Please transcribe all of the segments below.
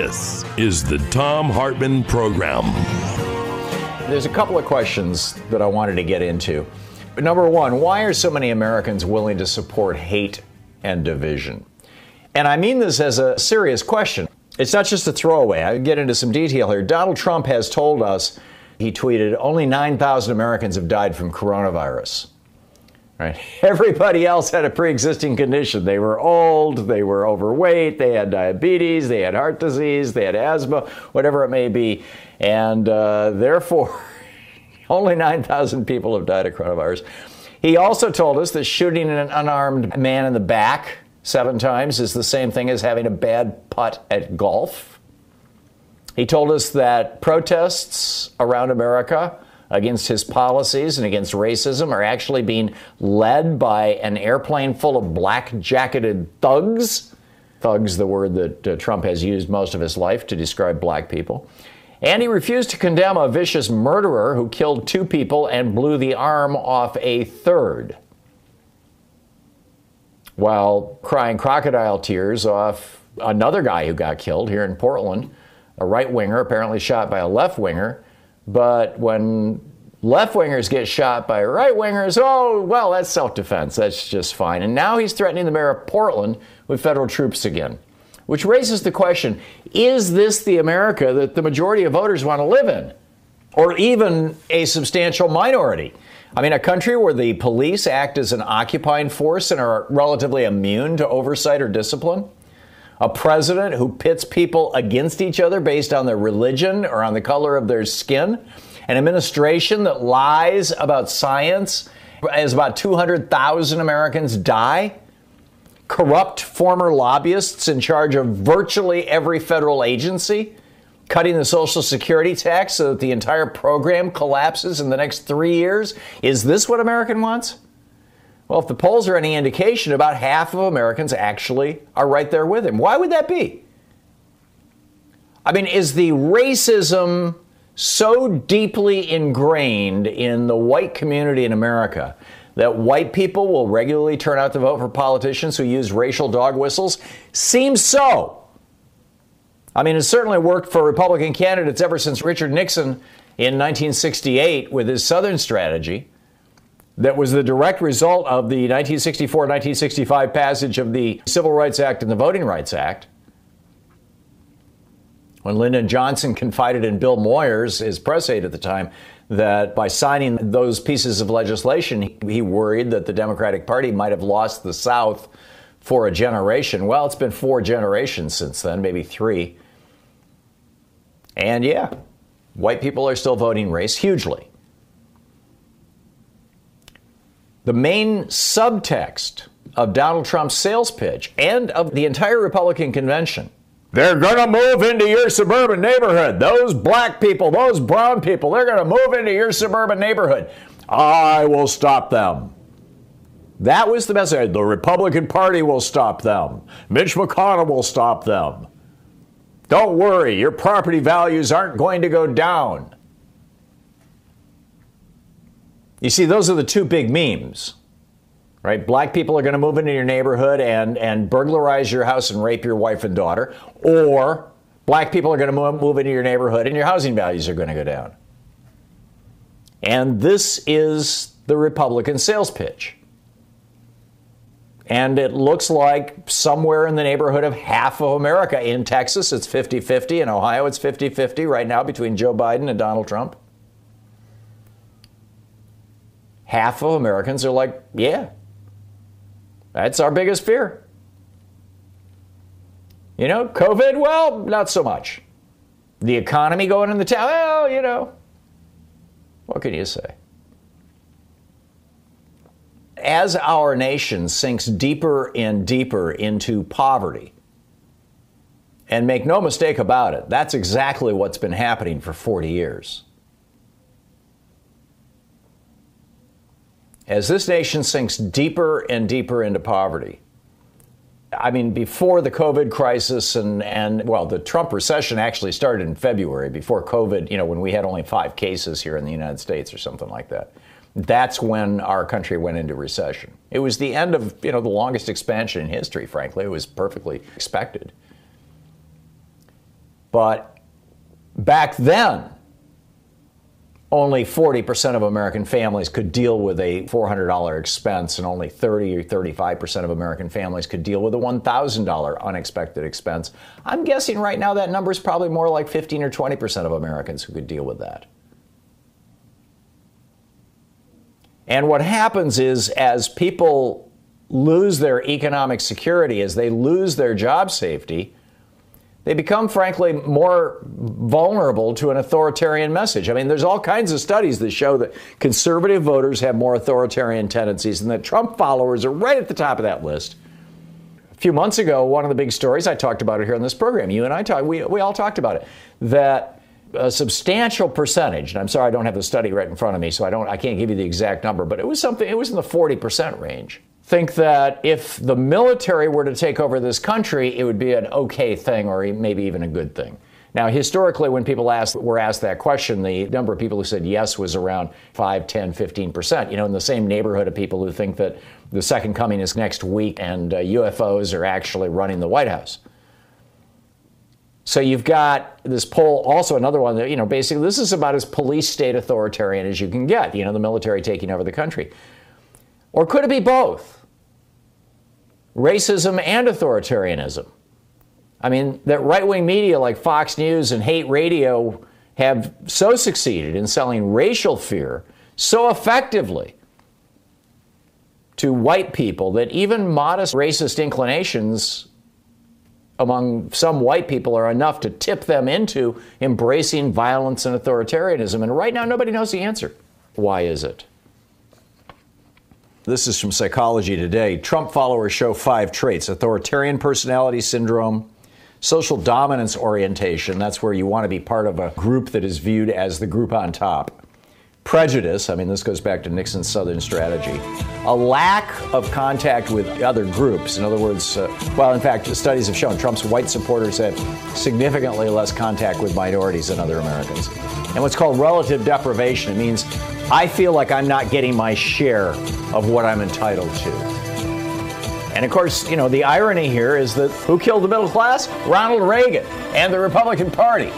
This is the Thom Hartmann Program. There's a couple of questions that I wanted to get into. Number one, why are so many Americans willing to support hate and division? And I mean this as a serious question. It's not just a throwaway. I get into some detail here. Donald Trump has told us, he tweeted, only 9,000 Americans have died from coronavirus. Right. Everybody else had a pre-existing condition. They were old, they were overweight, they had diabetes, they had heart disease, they had asthma, whatever it may be, and uh, therefore, only 9,000 people have died of coronavirus. He also told us that shooting an unarmed man in the back seven times is the same thing as having a bad putt at golf. He told us that protests around America against his policies and against racism are actually being led by an airplane full of black jacketed thugs. Thugs, the word that uh, Trump has used most of his life to describe black people. And he refused to condemn a vicious murderer who killed two people and blew the arm off a third. While crying crocodile tears off another guy who got killed here in Portland, a right winger apparently shot by a left winger but when left wingers get shot by right wingers, oh, well, that's self defense. That's just fine. And now he's threatening the mayor of Portland with federal troops again, which raises the question is this the America that the majority of voters want to live in? Or even a substantial minority? I mean, a country where the police act as an occupying force and are relatively immune to oversight or discipline? A president who pits people against each other based on their religion or on the color of their skin, an administration that lies about science as about 200,000 Americans die, corrupt former lobbyists in charge of virtually every federal agency, cutting the Social Security tax so that the entire program collapses in the next three years. Is this what America wants? Well, if the polls are any indication, about half of Americans actually are right there with him. Why would that be? I mean, is the racism so deeply ingrained in the white community in America that white people will regularly turn out to vote for politicians who use racial dog whistles? Seems so. I mean, it certainly worked for Republican candidates ever since Richard Nixon in 1968 with his Southern strategy that was the direct result of the 1964 1965 passage of the Civil Rights Act and the Voting Rights Act. When Lyndon Johnson confided in Bill Moyers, his press aide at the time, that by signing those pieces of legislation, he worried that the Democratic Party might have lost the South for a generation. Well, it's been four generations since then, maybe three. And yeah, white people are still voting race hugely. The main subtext of Donald Trump's sales pitch and of the entire Republican convention. They're going to move into your suburban neighborhood. Those black people, those brown people, they're going to move into your suburban neighborhood. I will stop them. That was the message. The Republican Party will stop them. Mitch McConnell will stop them. Don't worry, your property values aren't going to go down. You see, those are the two big memes, right? Black people are going to move into your neighborhood and, and burglarize your house and rape your wife and daughter, or black people are going to move, into your neighborhood and your housing values are going to go down. And this is the Republican sales pitch. And it looks like somewhere in the neighborhood of half of America. In Texas, it's 50 50. In Ohio, it's 50 50 right now between Joe Biden and Donald Trump. Half of Americans are like, yeah, that's our biggest fear. You know, COVID, well, not so much. The economy going in the town, well, you know, what can you say? as our nation sinks deeper and deeper into poverty, and make no mistake about it, that's exactly what's been happening for 40 years. As this nation sinks deeper and deeper into poverty, I mean, before the COVID crisis and, and, well, the Trump recession actually started in February, before COVID, you know, when we had only five cases here in the United States or something like that that's when our country went into recession. It was the end of you know the longest expansion in history. Frankly, it was perfectly expected. But back then, only 40% of American families could deal with a $400 expense, and only 30 or 35% of American families could deal with a $1,000 unexpected expense. I'm guessing right now that number is probably more like 15 or 20% of Americans who could deal with that. And what happens is, as people lose their economic security, as they lose their job safety, they become, frankly, more vulnerable to an authoritarian message. I mean, there's all kinds of studies that show that conservative voters have more authoritarian tendencies and that Trump followers are right at the top of that list. A few months ago, one of the big stories, I talked about it here in this program. You and I talked, we, we all talked about it, that a substantial percentage, and I'm sorry I don't have the study right in front of me, so I don't I can't give you the exact number, but it was something it was in the 40% range. Think that if the military were to take over this country, it would be an okay thing or maybe even a good thing. Now, historically, when people asked, were asked that question, the number of people who said yes was around 5, 10, 15%. You know, in the same neighborhood of people who think that the second coming is next week and uh, UFOs are actually running the White House. So you've got this poll, also another one that, you know, basically this is about as police state authoritarian as you can get, you know, the military taking over the country. Or could it be both? Racism and authoritarianism. I mean, that right wing media like Fox News and hate radio have so succeeded in selling racial fear so effectively to white people that even modest racist inclinations among some white people are enough to tip them into embracing violence and authoritarianism. And right now, nobody knows the answer. Why is it? This is from Psychology Today. Trump followers show five traits authoritarian personality syndrome, social dominance orientation, that's where you want to be part of a group that is viewed as the group on top, prejudice, I mean, this goes back to Nixon's Southern strategy, a lack of contact with other groups. In other words, uh, well, in fact, studies have shown Trump's white supporters have significantly less contact with minorities than other Americans. And what's called relative deprivation, it means I feel like I'm not getting my share of what I'm entitled to. And of course, you know, the irony here is that who killed the middle class? Ronald Reagan and the Republican Party.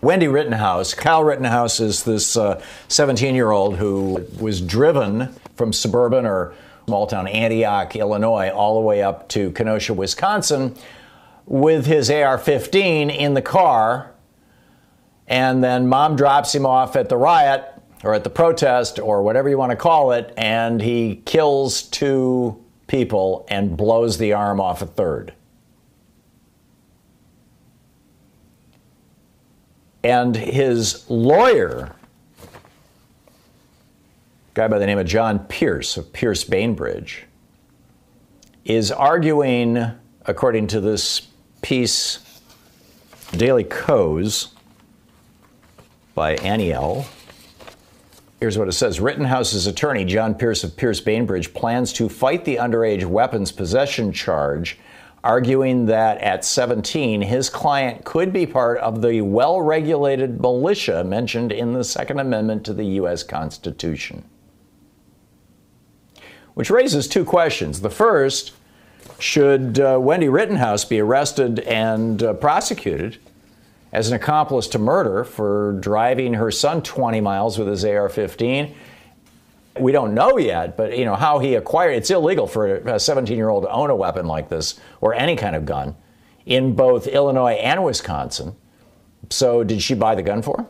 Wendy Rittenhouse. Kyle Rittenhouse is this 17 uh, year old who was driven from suburban or small town Antioch, Illinois, all the way up to Kenosha, Wisconsin, with his AR 15 in the car. And then mom drops him off at the riot or at the protest or whatever you want to call it, and he kills two people and blows the arm off a third. And his lawyer, guy by the name of John Pierce of Pierce Bainbridge, is arguing, according to this piece, Daily Kos by Aniel. Here's what it says Rittenhouse's attorney, John Pierce of Pierce Bainbridge, plans to fight the underage weapons possession charge arguing that at 17, his client could be part of the well regulated militia mentioned in the Second Amendment to the U.S. Constitution. Which raises two questions. The first should uh, Wendy Rittenhouse be arrested and uh, prosecuted as an accomplice to murder for driving her son 20 miles with his AR 15. We don't know yet, but you know how he acquired it's illegal for a 17 year old to own a weapon like this or any kind of gun in both Illinois and Wisconsin. So, did she buy the gun for him?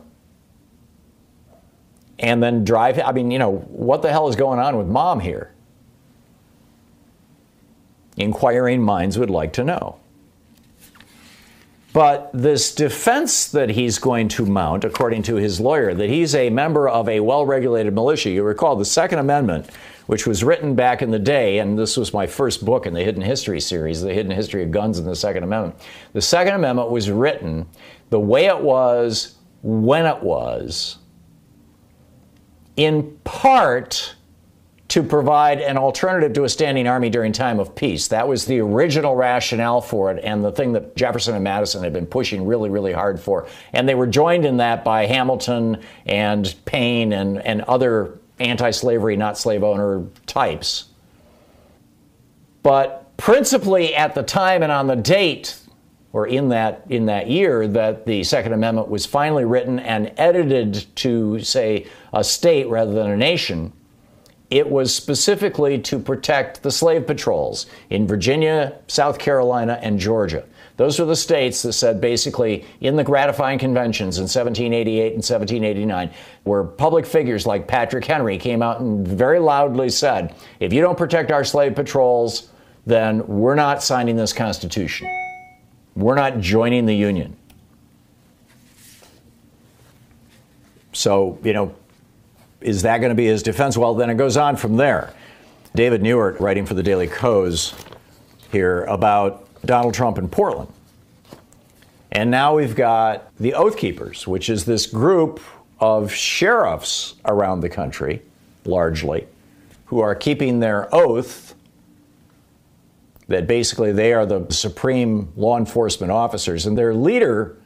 And then drive? I mean, you know, what the hell is going on with mom here? Inquiring minds would like to know. But this defense that he's going to mount, according to his lawyer, that he's a member of a well regulated militia, you recall the Second Amendment, which was written back in the day, and this was my first book in the Hidden History series, The Hidden History of Guns and the Second Amendment. The Second Amendment was written the way it was, when it was, in part to provide an alternative to a standing army during time of peace. That was the original rationale for it and the thing that Jefferson and Madison had been pushing really, really hard for. And they were joined in that by Hamilton and Paine and, and other anti slavery, not slave owner types. But principally at the time and on the date, or in that in that year that the Second Amendment was finally written and edited to say a state rather than a nation, it was specifically to protect the slave patrols in Virginia, South Carolina, and Georgia. Those were the states that said basically in the ratifying conventions in 1788 and 1789, where public figures like Patrick Henry came out and very loudly said, if you don't protect our slave patrols, then we're not signing this Constitution. We're not joining the Union. So, you know, is that going to be his defense? Well, then it goes on from there. David Neiwert, writing for the Daily Kos here about Donald Trump in Portland. And now we've got the Oath Keepers, which is this group of sheriffs around the country, largely, who are keeping their oath that basically they are the supreme law enforcement officers. And their leader,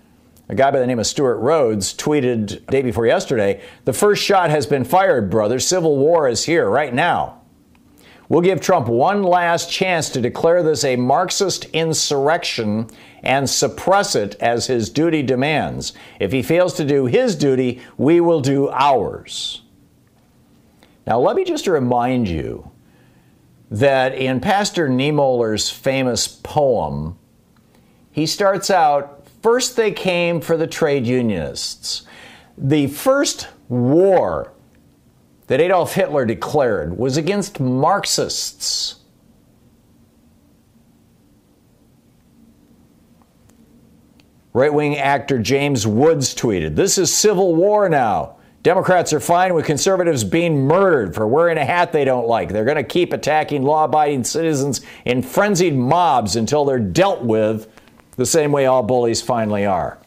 a guy by the name of Stewart Rhodes, tweeted day before yesterday the first shot has been fired, brother. Civil war is here right now. We'll give Trump one last chance to declare this a Marxist insurrection and suppress it as his duty demands. If he fails to do his duty, we will do ours. Now, let me just remind you that in Pastor Niemöller's famous poem, he starts out first they came for the trade unionists. The first war that Adolf Hitler declared was against Marxists. Right wing actor James Woods tweeted, This is civil war now. Democrats are fine with conservatives being murdered for wearing a hat they don't like. They're going to keep attacking law abiding citizens in frenzied mobs until they're dealt with the same way all bullies finally are.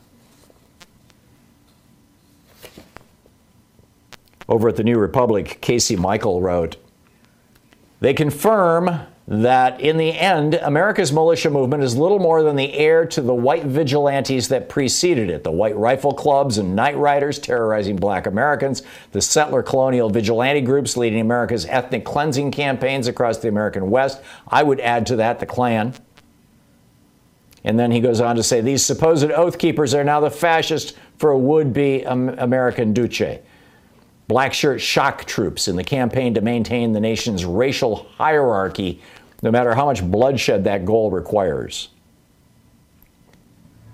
Over at the New Republic, Casey Michel wrote, They confirm that in the end, America's militia movement is little more than the heir to the white vigilantes that preceded it the white rifle clubs and night riders terrorizing black Americans, the settler colonial vigilante groups leading America's ethnic cleansing campaigns across the American West. I would add to that the Klan. And then he goes on to say these supposed oath keepers are now the fascists for a would be American Duce. Black shirt shock troops in the campaign to maintain the nation's racial hierarchy no matter how much bloodshed that goal requires.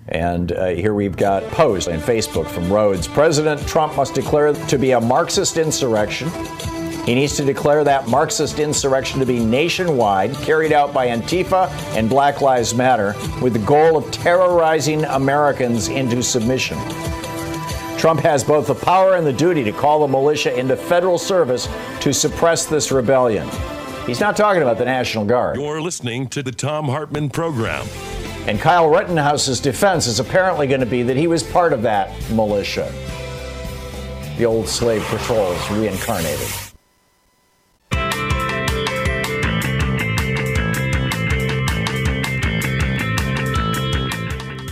And uh, here we've got post on Facebook from Rhodes. President Trump must declare to be a Marxist insurrection. He needs to declare that Marxist insurrection to be nationwide, carried out by Antifa and Black Lives Matter, with the goal of terrorizing Americans into submission. Trump has both the power and the duty to call the militia into federal service to suppress this rebellion. He's not talking about the National Guard. You're listening to the Thom Hartmann program. And Kyle Rittenhouse's defense is apparently going to be that he was part of that militia. The old slave patrols reincarnated.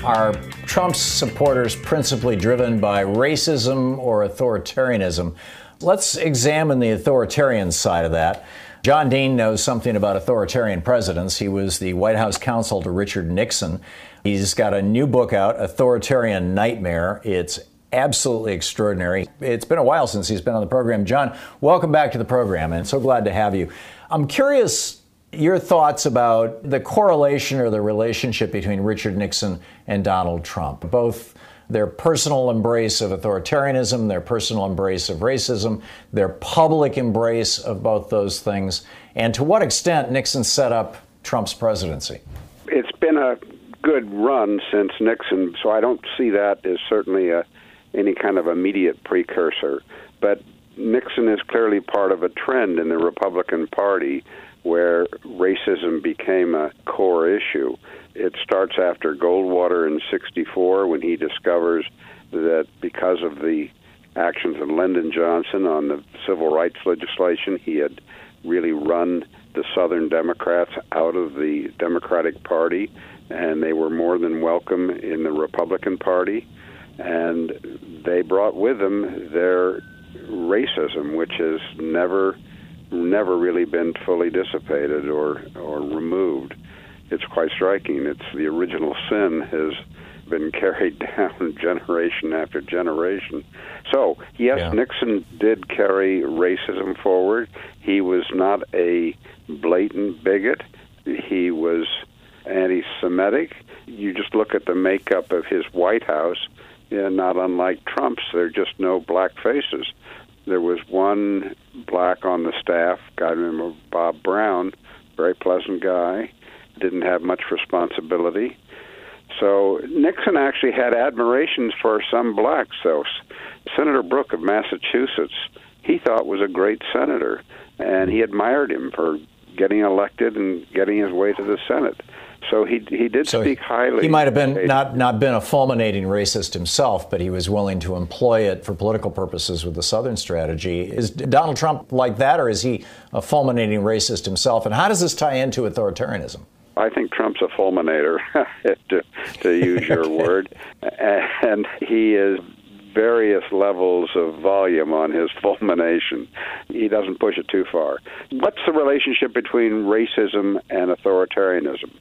Are Trump's supporters principally driven by racism or authoritarianism? Let's examine the authoritarian side of that. John Dean knows something about authoritarian presidents. He was the White House counsel to Richard Nixon. He's got a new book out, Authoritarian Nightmare. It's absolutely extraordinary. It's been a while since he's been on the program. John, welcome back to the program, and so glad to have you. I'm curious your thoughts about the correlation or the relationship between Richard Nixon and Donald Trump, both their personal embrace of authoritarianism, their personal embrace of racism, their public embrace of both those things, and to what extent Nixon set up Trump's presidency. It's been a good run since Nixon, so I don't see that as certainly a, any kind of immediate precursor. But Nixon is clearly part of a trend in the Republican Party where racism became a core issue. It starts after Goldwater in 64 when he discovers that because of the actions of Lyndon Johnson on the civil rights legislation, he had really run the Southern Democrats out of the Democratic Party, and they were more than welcome in the Republican Party. And they brought with them their racism, which has never, never really been fully dissipated or or removed it's quite striking. It's the original sin has been carried down generation after generation. So, yes, yeah. Nixon did carry racism forward. He was not a blatant bigot. He was anti Semitic. You just look at the makeup of his White House, yeah, not unlike Trump's, there are just no black faces. There was one black on the staff, guy named Bob Brown, very pleasant guy didn't have much responsibility. So Nixon actually had admirations for some blacks, though. Senator Brooke of Massachusetts, he thought was a great senator, and he admired him for getting elected and getting his way to the Senate. So he he did so speak highly. He might have been not not been a fulminating racist himself, but he was willing to employ it for political purposes with the Southern strategy. Is Donald Trump like that, or is he a fulminating racist himself? And how does this tie into authoritarianism? I think Trump's a fulminator, to, to use your word, and he is various levels of volume on his fulmination. He doesn't push it too far. What's the relationship between racism and authoritarianism?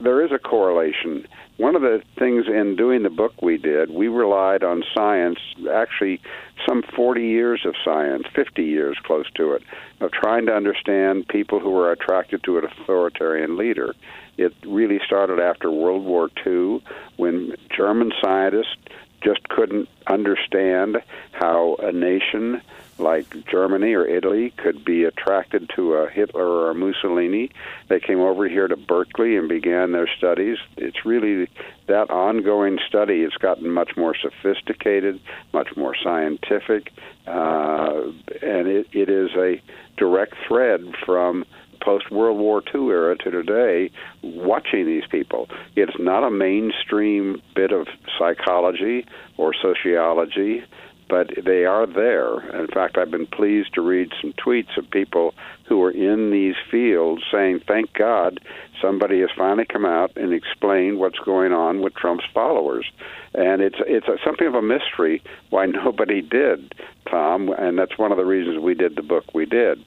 There is a correlation. One of the things in doing the book we did, we relied on science, actually some 40 years of science, 50 years close to it, of trying to understand people who were attracted to an authoritarian leader. It really started after World War II when German scientists just couldn't understand how a nation like Germany or Italy could be attracted to a Hitler or a Mussolini. They came over here to Berkeley and began their studies. It's really that ongoing study has gotten much more sophisticated, much more scientific, uh, and it, it is a direct thread from post World War II era to today, watching these people. It's not a mainstream bit of psychology or sociology but they are there. In fact, I've been pleased to read some tweets of people who are in these fields saying, "Thank God, somebody has finally come out and explained what's going on with Trump's followers." And it's it's a, something of a mystery why nobody did, Thom, and that's one of the reasons we did the book we did.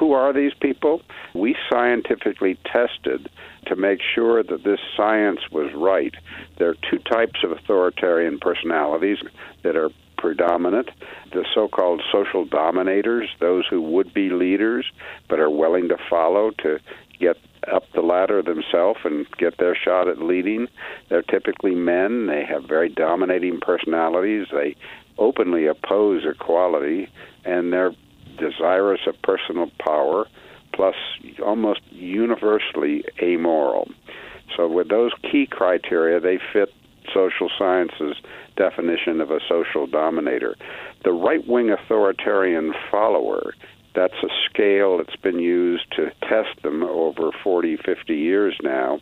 Who are these people? We scientifically tested to make sure that this science was right. There are two types of authoritarian personalities that are predominant. The so called social dominators, those who would be leaders but are willing to follow to get up the ladder themselves and get their shot at leading. They're typically men. They have very dominating personalities. They openly oppose equality, and they're desirous of personal power, plus almost universally amoral. So, with those key criteria, they fit social sciences definition of a social dominator. The right wing authoritarian follower, that's a scale that's been used to test them over 40, 50 years now.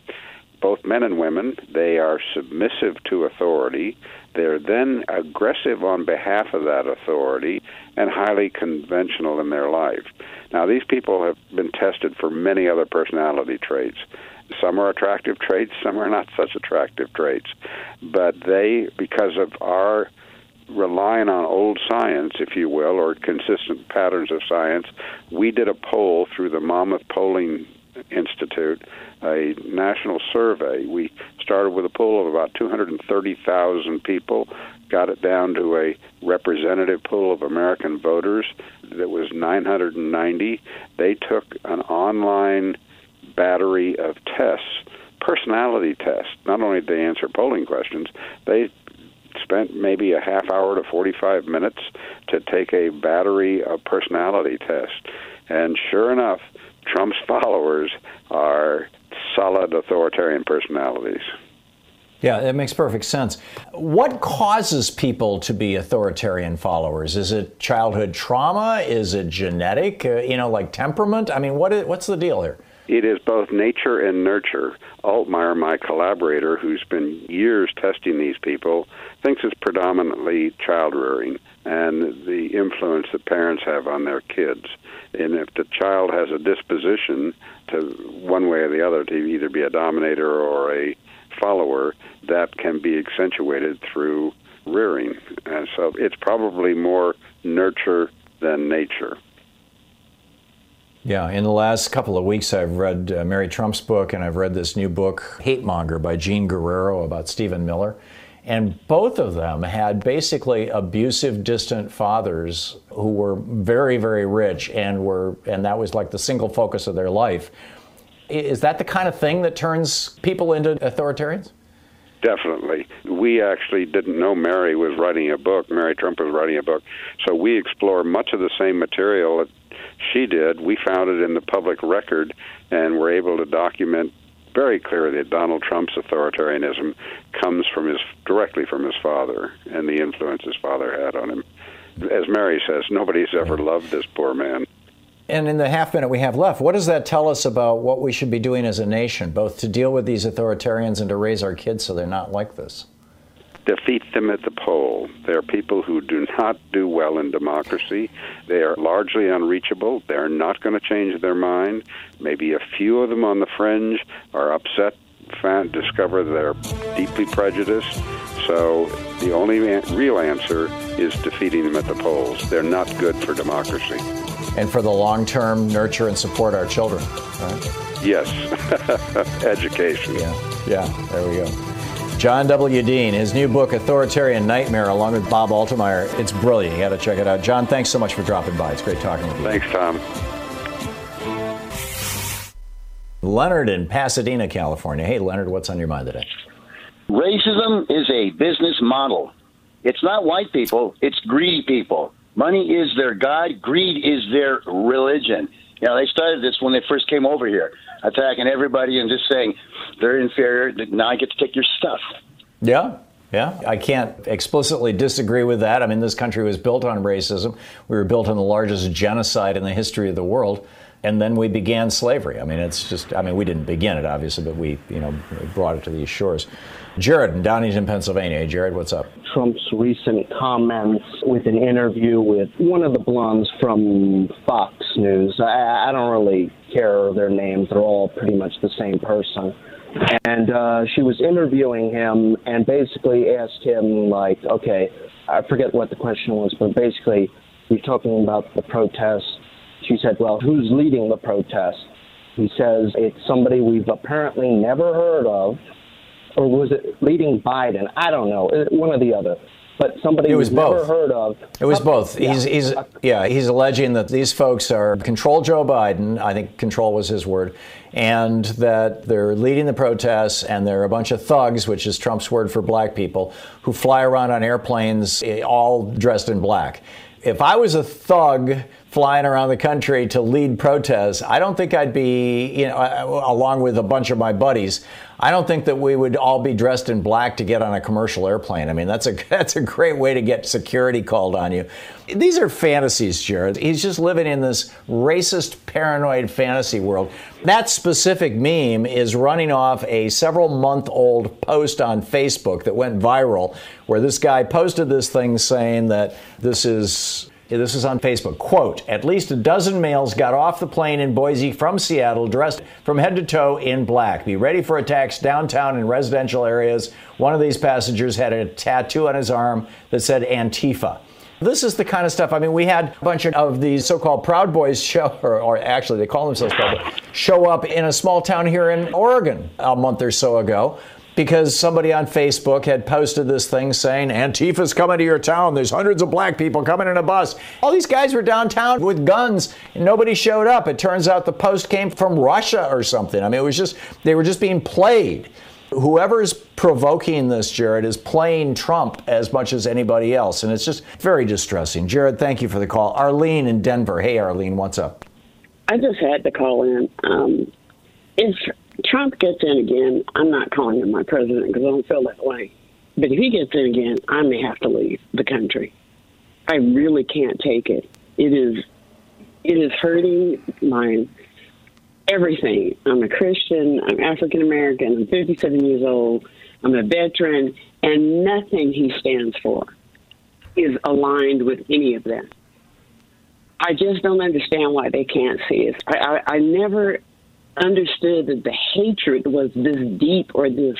Both men and women, they are submissive to authority. They're then aggressive on behalf of that authority and highly conventional in their life. Now, these people have been tested for many other personality traits. Some are attractive traits, some are not such attractive traits. But they, because of our relying on old science, if you will, or consistent patterns of science, we did a poll through the Monmouth Polling Institute, a national survey. We started with a pool of about 230,000 people, got it down to a representative pool of American voters that was 990. They took an online battery of tests, personality tests. Not only did they answer polling questions, they spent maybe a half hour to 45 minutes to take a battery of personality tests. And sure enough, Trump's followers are solid authoritarian personalities. Yeah, that makes perfect sense. What causes people to be authoritarian followers? Is it childhood trauma? Is it genetic? Uh, you know, like temperament? I mean, what is, what's the deal here? It is both nature and nurture. Altemeyer, my collaborator, who's been years testing these people, thinks it's predominantly child rearing and the influence that parents have on their kids. And if the child has a disposition to one way or the other to either be a dominator or a follower, that can be accentuated through rearing. And so it's probably more nurture than nature. Yeah, in the last couple of weeks, I've read uh, Mary Trump's book, and I've read this new book, Hate Monger, by Jean Guerrero about Stephen Miller. And both of them had basically abusive, distant fathers who were very, very rich, and were, and that was like the single focus of their life. Is that the kind of thing that turns people into authoritarians? Definitely. We actually didn't know Mary was writing a book. Mary Trump was writing a book. So we explore much of the same material that she did. We found it in the public record and were able to document very clear that Donald Trump's authoritarianism comes from his directly from his father and the influence his father had on him. As Mary says, nobody's ever loved this poor man. And in the half minute we have left, what does that tell us about what we should be doing as a nation, both to deal with these authoritarians and to raise our kids so they're not like this? Defeat them at the poll. They're people who do not do well in democracy. They are largely unreachable. They're not going to change their mind. Maybe a few of them on the fringe are upset, discover they're deeply prejudiced. So the only real answer is defeating them at the polls. They're not good for democracy and for the long term nurture and support our children. Right? Yes, education. Yeah, yeah, there we go. John W. Dean, his new book, Authoritarian Nightmare, along with Bob Altemeyer. It's brilliant. You got to check it out. John, thanks so much for dropping by. It's great talking with you. Thanks, Thom. Leonard in Pasadena, California. Hey, Leonard, what's on your mind today? Racism is a business model. It's not white people, it's greedy people. Money is their God. Greed is their religion. You know, they started this when they first came over here, attacking everybody and just saying they're inferior. Now I get to take your stuff. Yeah. Yeah, I can't explicitly disagree with that. I mean, this country was built on racism. We were built on the largest genocide in the history of the world. And then we began slavery. I mean, it's just, I mean, we didn't begin it, obviously, but we, you know, brought it to these shores. Jared in Pennsylvania. Jared, what's up? Trump's recent comments with an interview with one of the blondes from Fox News. I, I don't really care their names, they're all pretty much the same person. And uh, she was interviewing him and basically asked him, like, okay, I forget what the question was, but basically, he's talking about the protest. She said, well, who's leading the protest? He says, it's somebody we've apparently never heard of or was it leading Biden? I don't know, one or the other. But somebody it was never both. heard of. It was both. Yeah. He's, he's, yeah, he's alleging that these folks are control Joe Biden. I think control was his word, and that they're leading the protests, and they're a bunch of thugs, which is Trump's word for black people, who fly around on airplanes eh, all dressed in black. If I was a thug flying around the country to lead protests, I don't think I'd be, you know, along with a bunch of my buddies. I don't think that we would all be dressed in black to get on a commercial airplane. I mean, that's a that's a great way to get security called on you. These are fantasies, Jared. He's just living in this racist, paranoid fantasy world. That specific meme is running off a several month old post on Facebook that went viral, where this guy posted this thing saying that this is This is on Facebook. Quote, at least a dozen males got off the plane in Boise from Seattle dressed from head to toe in black. Be ready for attacks downtown in residential areas. One of these passengers had a tattoo on his arm that said Antifa. This is the kind of stuff. I mean, we had a bunch of these so-called Proud Boys show, or, or, actually they call themselves Proud Boys, show up in a small town here in Oregon a month or so ago because somebody on Facebook had posted this thing saying, Antifa's coming to your town. There's hundreds of black people coming in a bus. All these guys were downtown with guns and nobody showed up. It turns out the post came from Russia or something. I mean, it was just, they were just being played. Whoever's provoking this, Jared, is playing Trump as much as anybody else. And it's just very distressing. Jared, thank you for the call. Arlene in Denver. Hey, Arlene, what's up? I just had to call in. Um, if Trump gets in again, I'm not calling him my president because I don't feel that way. But if he gets in again, I may have to leave the country. I really can't take it. It is, it is hurting my everything. I'm a Christian. I'm African American. I'm 57 years old. I'm a veteran, and nothing he stands for is aligned with any of that. I just don't understand why they can't see it. I, I, I never understood that the hatred was this deep or this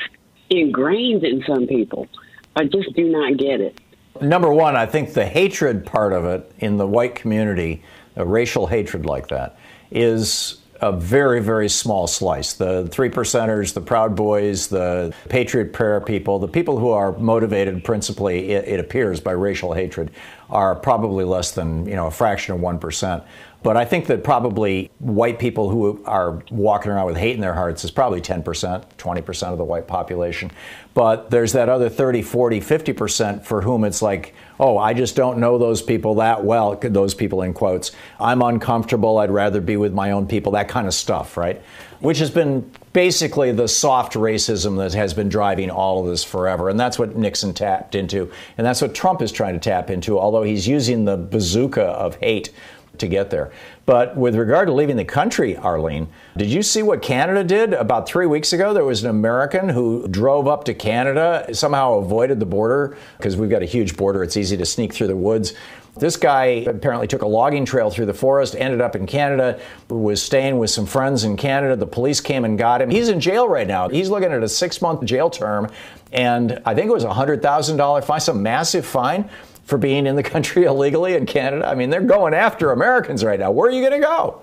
ingrained in some people. I just do not get it. Number one, I think the hatred part of it in the white community, a racial hatred like that, is a very, very small slice. The three percenters, the Proud Boys, the Patriot Prayer people, the people who are motivated principally, it, it appears, by racial hatred, are probably less than you know a fraction of one percent. But I think that probably white people who are walking around with hate in their hearts is probably 10%, 20% of the white population. But there's that other 30, 40, 50% for whom it's like, oh, I just don't know those people that well, those people in quotes. I'm uncomfortable. I'd rather be with my own people, that kind of stuff, right? Which has been basically the soft racism that has been driving all of this forever. And that's what Nixon tapped into. And that's what Trump is trying to tap into, although he's using the bazooka of hate to get there. But with regard to leaving the country, Arlene, did you see what Canada did? About three weeks ago, there was an American who drove up to Canada, somehow avoided the border because we've got a huge border. It's easy to sneak through the woods. This guy apparently took a logging trail through the forest, ended up in Canada, was staying with some friends in Canada. The police came and got him. He's in jail right now. He's looking at a six month jail term, and I think it was a $100,000 fine, some massive fine for being in the country illegally in Canada? I mean, they're going after Americans right now. Where are you going to go?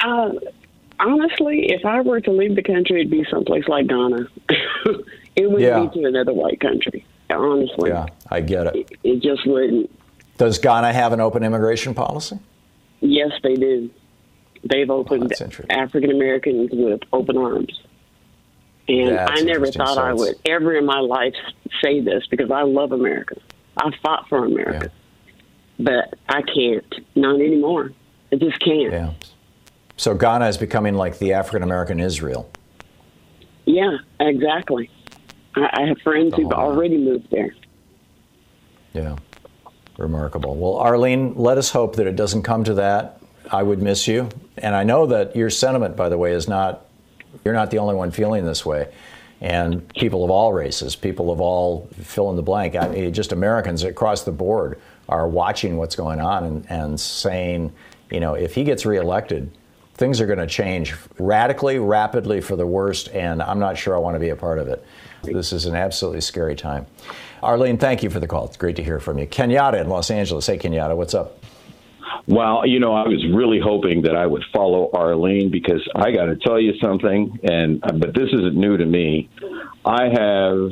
Uh, honestly, if I were to leave the country, it'd be someplace like Ghana. it would yeah. be to another white country. Honestly. Yeah, I get it. it. It just wouldn't. Does Ghana have an open immigration policy? Yes, they do. They've opened oh, African Americans with open arms. And that's I never thought I would ever in my life say this because I love America. I fought for America, yeah. but I can't. Not anymore. I just can't. Yeah. So Ghana is becoming like the African American Israel. Yeah, exactly. I, I have friends who've already moved there. Yeah, remarkable. Well, Arlene, let us hope that it doesn't come to that. I would miss you, and I know that your sentiment, by the way, is not. You're not the only one feeling this way and people of all races, people of all fill in the blank, I mean, just Americans across the board are watching what's going on and, and saying, you know, if he gets reelected, things are going to change radically, rapidly for the worst, and I'm not sure I want to be a part of it. This is an absolutely scary time. Arlene, thank you for the call. It's great to hear from you. Kenyatta in Los Angeles. Hey, Kenyatta, what's up? Well, you know, I was really hoping that I would follow Arlene because I got to tell you something, and uh, but this isn't new to me. I have,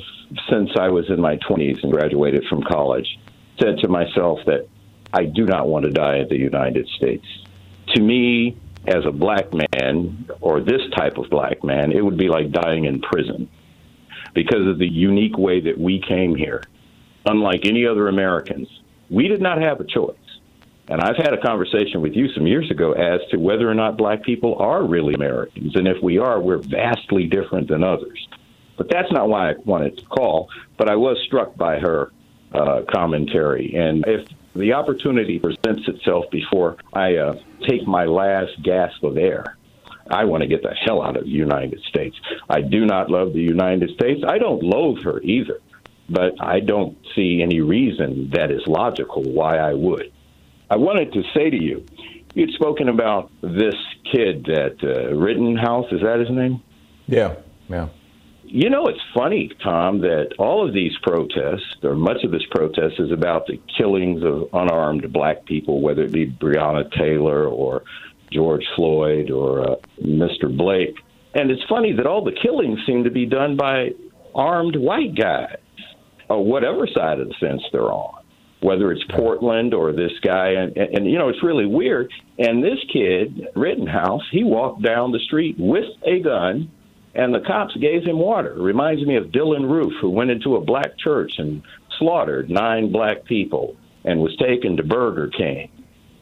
since I was in my 20s and graduated from college, said to myself that I do not want to die in the United States. To me, as a black man, or this type of black man, it would be like dying in prison because of the unique way that we came here. Unlike any other Americans, we did not have a choice. And I've had a conversation with you some years ago as to whether or not black people are really Americans. And if we are, we're vastly different than others. But that's not why I wanted to call. But I was struck by her uh, commentary. And if the opportunity presents itself before I uh, take my last gasp of air, I want to get the hell out of the United States. I do not love the United States. I don't loathe her either. But I don't see any reason that is logical why I would. I wanted to say to you, you'd spoken about this kid that uh, Rittenhouse. Is that his name? Yeah, yeah. You know, it's funny, Thom, that all of these protests, or much of this protest, is about the killings of unarmed black people, whether it be Breonna Taylor or George Floyd or uh, Mr. Blake. And it's funny that all the killings seem to be done by armed white guys, or whatever side of the fence they're on, whether it's Portland or this guy. And, and, and you know, it's really weird. And this kid, Rittenhouse, he walked down the street with a gun and the cops gave him water. It reminds me of Dylann Roof, who went into a black church and slaughtered nine black people and was taken to Burger King.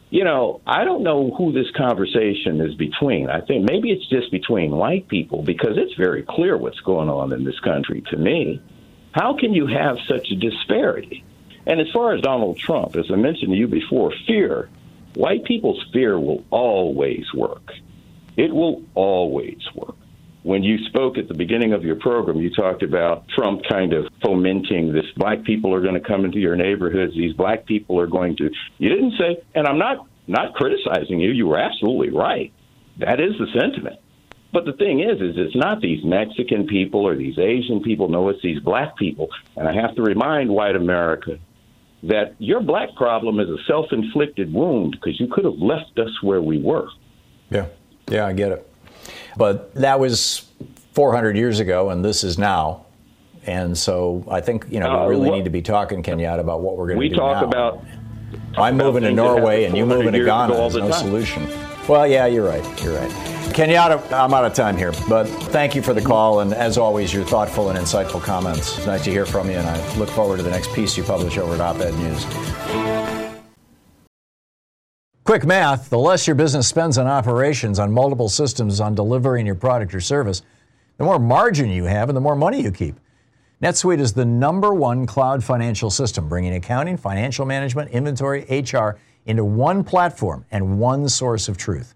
You know, I don't know who this conversation is between. I think maybe it's just between white people because it's very clear what's going on in this country to me. How can you have such a disparity? And as far as Donald Trump, as I mentioned to you before, fear, white people's fear will always work. It will always work when you spoke at the beginning of your program, you talked about Trump kind of fomenting this black people are going to come into your neighborhoods. These black people are going to. You didn't say, and I'm not not criticizing you. You were absolutely right. That is the sentiment. But the thing is, is it's not these Mexican people or these Asian people. No, it's these black people. And I have to remind white America that your black problem is a self-inflicted wound because you could have left us where we were. Yeah, yeah, I get it. But that was 400 years ago, and this is now. And so I think you know we really uh, need to be talking, Kenyatta, about what we're going to do. We talk now. about. I'm moving to Norway, and you moving to Ghana. There's no time. solution. Well, yeah, you're right. You're right. Kenyatta, I'm out of time here, but thank you for the call, and as always, your thoughtful and insightful comments. It's nice to hear from you, and I look forward to the next piece you publish over at Op-Ed News. Quick math the less your business spends on operations, on multiple systems, on delivering your product or service, the more margin you have and the more money you keep. NetSuite is the number one cloud financial system, bringing accounting, financial management, inventory, HR into one platform and one source of truth.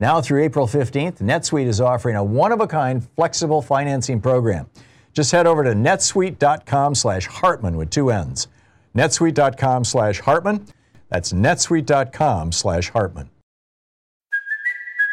Now through April 15th, NetSuite is offering a one-of-a-kind flexible financing program. Just head over to netsuite.com slash Hartmann with two N's. netsuite.com slash Hartmann. That's netsuite.com slash Hartmann.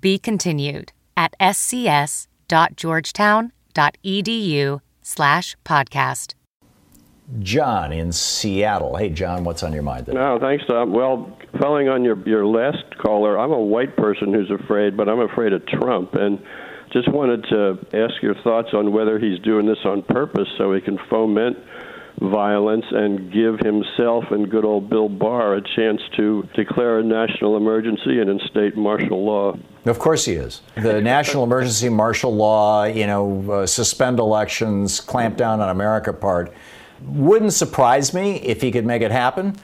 be continued at scs.georgetown.edu slash podcast. John in Seattle. Hey, John, what's on your mind today? No, thanks, Thom. Well, following on your, your last caller, I'm a white person who's afraid, but I'm afraid of Trump. And just wanted to ask your thoughts on whether he's doing this on purpose so he can foment violence and give himself and good old Bill Barr a chance to declare a national emergency and instate martial law. Of course he is. The national emergency martial law, you know, uh, suspend elections, clamp down on America part. Wouldn't surprise me if he could make it happen.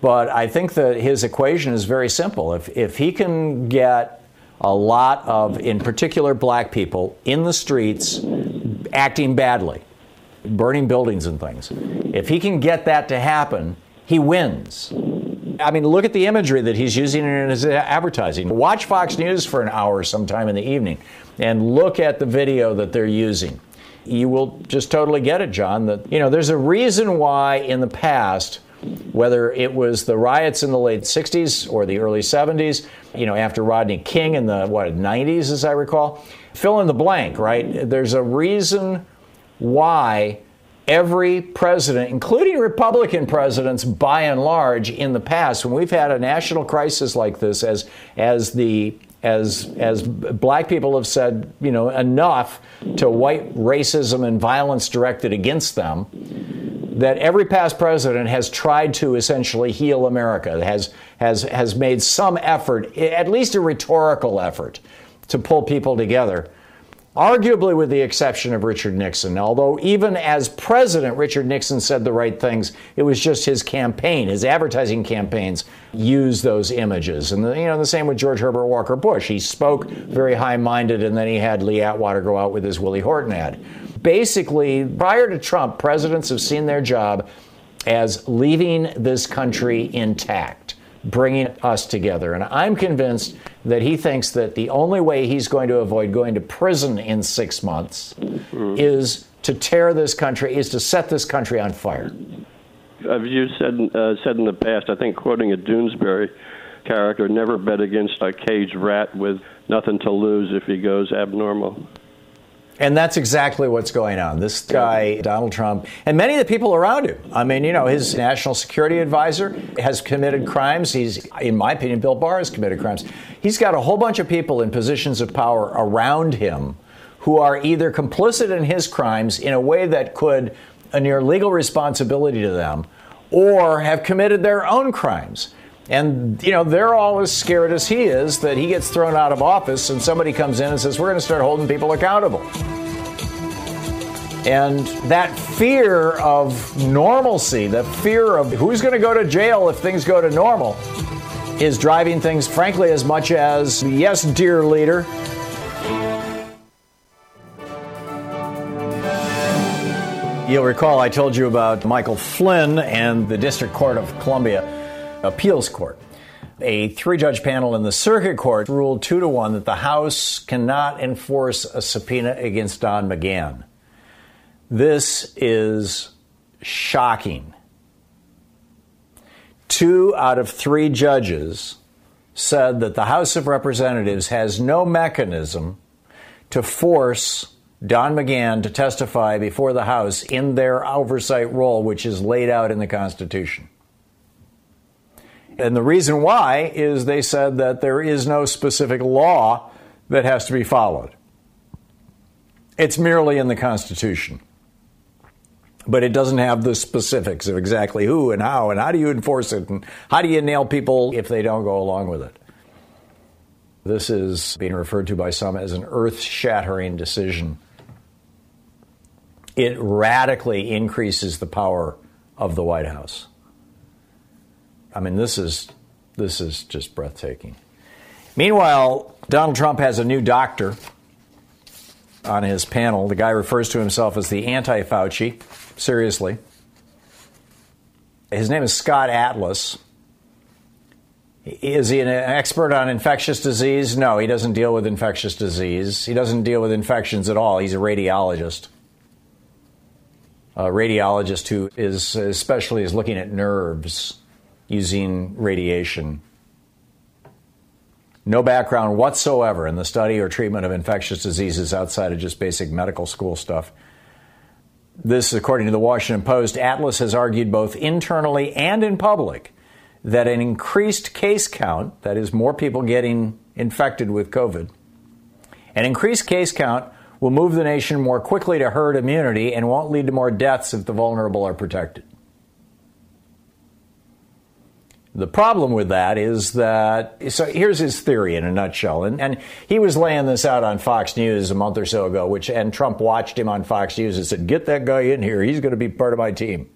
But I think that his equation is very simple. If, if he can get a lot of, in particular, black people in the streets acting badly, burning buildings and things, if he can get that to happen, he wins. I mean, look at the imagery that he's using in his advertising. Watch Fox News for an hour sometime in the evening and look at the video that they're using. You will just totally get it, John, that, you know, there's a reason why in the past, whether it was the riots in the late 60s or the early 70s, you know, after Rodney King in the, what, 90s, as I recall, fill in the blank, right? There's a reason why every president, including Republican presidents by and large in the past, when we've had a national crisis like this, as, as the as as black people have said, you know, enough to white racism and violence directed against them, that every past president has tried to essentially heal America, has has has made some effort, at least a rhetorical effort, to pull people together arguably with the exception of Richard Nixon. Although, even as president, Richard Nixon said the right things, it was just his campaign, his advertising campaigns used those images. And, the, you know, the same with George Herbert Walker Bush. He spoke very high minded, and then he had Lee Atwater go out with his Willie Horton ad. Basically, prior to Trump, presidents have seen their job as leaving this country intact bringing us together. And I'm convinced that he thinks that the only way he's going to avoid going to prison in six months mm-hmm. is to tear this country, is to set this country on fire. Have you said uh, said in the past? I think quoting a Doonesbury character, never bet against a caged rat with nothing to lose if he goes abnormal. And that's exactly what's going on. This guy, Donald Trump, and many of the people around him. I mean, you know, his national security advisor has committed crimes. He's, in my opinion, Bill Barr has committed crimes. He's got a whole bunch of people in positions of power around him who are either complicit in his crimes in a way that could near legal responsibility to them or have committed their own crimes. And, you know, they're all as scared as he is that he gets thrown out of office and somebody comes in and says, we're going to start holding people accountable. And that fear of normalcy, the fear of who's going to go to jail if things go to normal, is driving things, frankly, as much as, yes, dear leader. You'll recall I told you about Michael Flynn and the District Court of Columbia appeals court. A three judge panel in the circuit court ruled two to one that the House cannot enforce a subpoena against Don McGahn. This is shocking. Two out of three judges said that the House of Representatives has no mechanism to force Don McGahn to testify before the House in their oversight role, which is laid out in the Constitution. And the reason why is they said that there is no specific law that has to be followed. It's merely in the Constitution. But it doesn't have the specifics of exactly who and how and how do you enforce it and how do you nail people if they don't go along with it. This is being referred to by some as an earth shattering decision. It radically increases the power of the White House. I mean, this is this is just breathtaking. Meanwhile, Donald Trump has a new doctor on his panel. The guy refers to himself as the anti Fauci. Seriously. His name is Scott Atlas. Is he an expert on infectious disease? No, he doesn't deal with infectious disease. He doesn't deal with infections at all. He's a radiologist. A radiologist who is especially is looking at nerves using radiation. No background whatsoever in the study or treatment of infectious diseases outside of just basic medical school stuff. This, according to the Washington Post, Atlas has argued both internally and in public that an increased case count, that is, more people getting infected with COVID, an increased case count will move the nation more quickly to herd immunity and won't lead to more deaths if the vulnerable are protected. The problem with that is that, so here's his theory in a nutshell. And, and he was laying this out on Fox News a month or so ago, which, and Trump watched him on Fox News and said, Get that guy in here. He's going to be part of my team.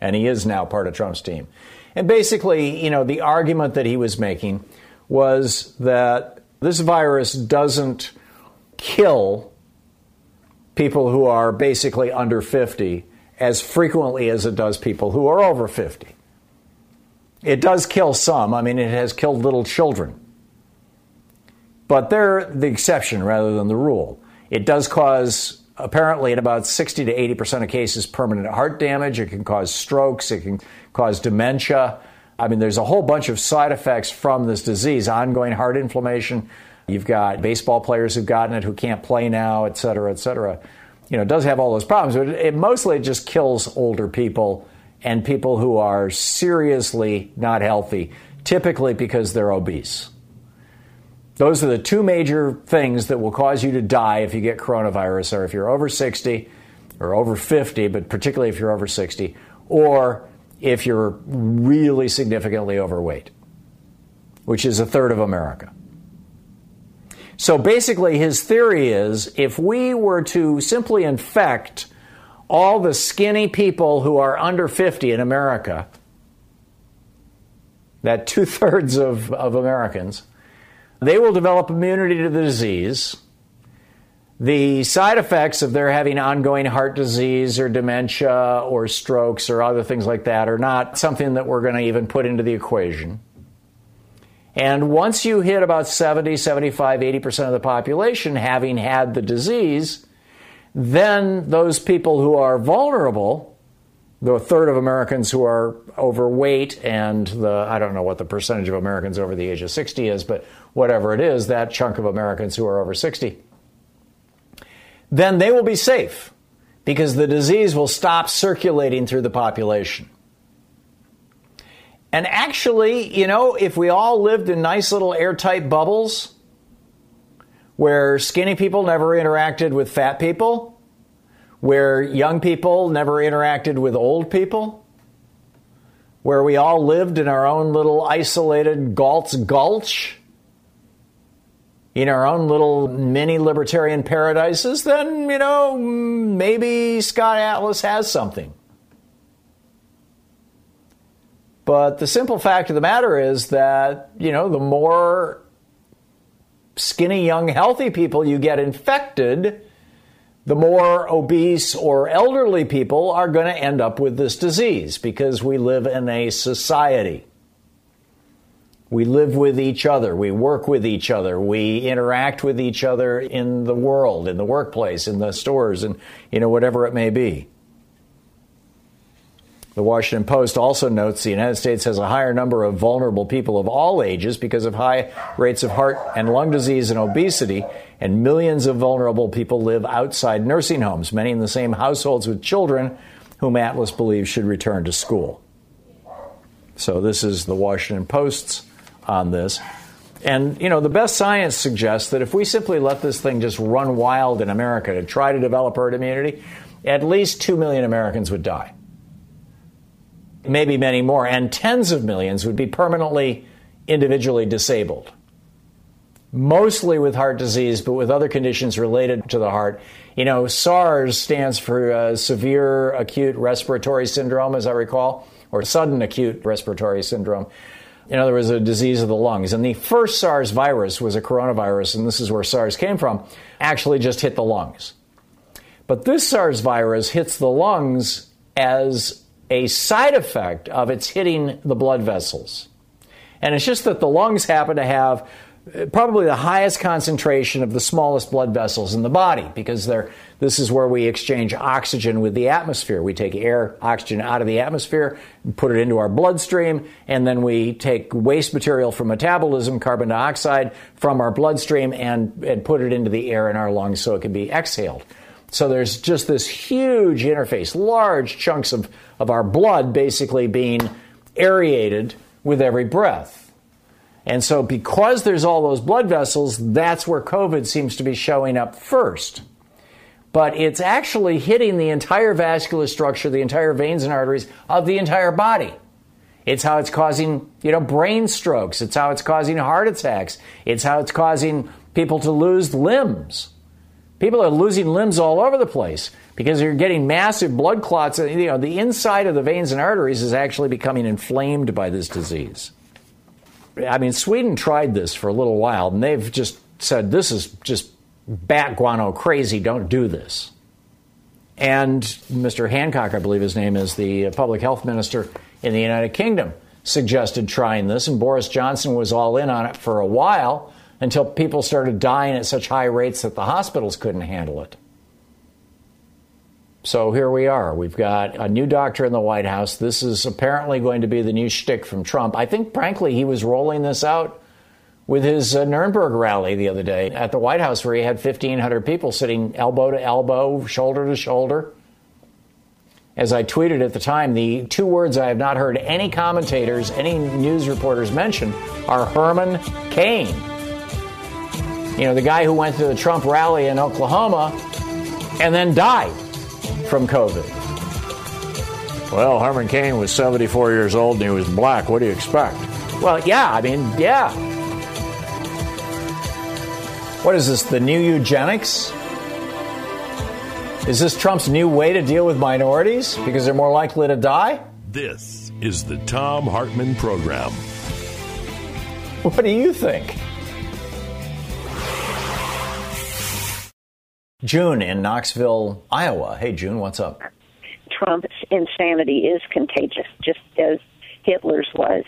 And he is now part of Trump's team. And basically, you know, the argument that he was making was that this virus doesn't kill people who are basically under 50 as frequently as it does people who are over 50. It does kill some. I mean, it has killed little children. But they're the exception rather than the rule. It does cause, apparently, in about 60 to 80% of cases, permanent heart damage. It can cause strokes. It can cause dementia. I mean, there's a whole bunch of side effects from this disease ongoing heart inflammation. You've got baseball players who've gotten it who can't play now, et cetera, et cetera. You know, it does have all those problems, but it mostly just kills older people and people who are seriously not healthy, typically because they're obese. Those are the two major things that will cause you to die if you get coronavirus, or if you're over 60 or over 50, but particularly if you're over 60, or if you're really significantly overweight, which is a third of America. So basically, his theory is if we were to simply infect all the skinny people who are under 50 in America, that two thirds of, of Americans, they will develop immunity to the disease. The side effects of their having ongoing heart disease or dementia or strokes or other things like that are not something that we're going to even put into the equation. And once you hit about 70, 75, 80% of the population having had the disease, then those people who are vulnerable, the third of Americans who are overweight, and the, I don't know what the percentage of Americans over the age of 60 is, but whatever it is, that chunk of Americans who are over 60, then they will be safe because the disease will stop circulating through the population. And actually, you know, if we all lived in nice little airtight bubbles, where skinny people never interacted with fat people, where young people never interacted with old people, where we all lived in our own little isolated Galt's Gulch, in our own little mini libertarian paradises, then, you know, maybe Scott Atlas has something. But the simple fact of the matter is that, you know, the more skinny, young, healthy people you get infected, the more obese or elderly people are going to end up with this disease because we live in a society. We live with each other. We work with each other. We interact with each other in the world, in the workplace, in the stores, and you know whatever it may be. The Washington Post also notes the United States has a higher number of vulnerable people of all ages because of high rates of heart and lung disease and obesity, and millions of vulnerable people live outside nursing homes, many in the same households with children whom Atlas believes should return to school. So, this is the Washington Post's on this. And, you know, the best science suggests that if we simply let this thing just run wild in America to try to develop herd immunity, at least 2 million Americans would die maybe many more, and tens of millions would be permanently individually disabled. Mostly with heart disease, but with other conditions related to the heart. You know, SARS stands for uh, severe acute respiratory syndrome, as I recall, or sudden acute respiratory syndrome. In other words, a disease of the lungs. And the first SARS virus was a coronavirus, and this is where SARS came from, actually just hit the lungs. But this SARS virus hits the lungs as a side effect of its hitting the blood vessels. And it's just that the lungs happen to have uh, probably the highest concentration of the smallest blood vessels in the body because they're, this is where we exchange oxygen with the atmosphere. We take air, oxygen out of the atmosphere, put it into our bloodstream, and then we take waste material from metabolism, carbon dioxide, from our bloodstream and, and put it into the air in our lungs so it can be exhaled. So there's just this huge interface, large chunks of, of our blood basically being aerated with every breath. And so, because there's all those blood vessels, that's where COVID seems to be showing up first. but it's actually hitting the entire vascular structure, the entire veins and arteries of the entire body. It's how it's causing, you know, brain strokes. It's how it's causing heart attacks. It's how it's causing people to lose limbs. People are losing limbs all over the place because you're getting massive blood clots. You know, the inside of the veins and arteries is actually becoming inflamed by this disease. I mean, Sweden tried this for a little while, and they've just said this is just bat guano crazy. Don't do this. And Mr. Hancock, I believe his name is, the uh, public health minister in the United Kingdom, suggested trying this, and Boris Johnson was all in on it for a while until people started dying at such high rates that the hospitals couldn't handle it. So here we are. We've got a new doctor in the White House. This is apparently going to be the new shtick from Trump. I think, frankly, he was rolling this out with his uh, Nuremberg rally the other day at the White House, where he had 1,500 people sitting elbow to elbow, shoulder to shoulder. As I tweeted at the time, the two words I have not heard any commentators, any news reporters mention are Herman Cain. You know, the guy who went to the Trump rally in Oklahoma and then died from COVID. Well, Herman Cain was 74 years old and he was black. What do you expect? Well, yeah, I mean, yeah. What is this, the new eugenics? Is this Trump's new way to deal with minorities because they're more likely to die? This is the Thom Hartmann Program. What do you think? June in Knoxville, Iowa. Hey, June, what's up? Trump's insanity is contagious, just as Hitler's was.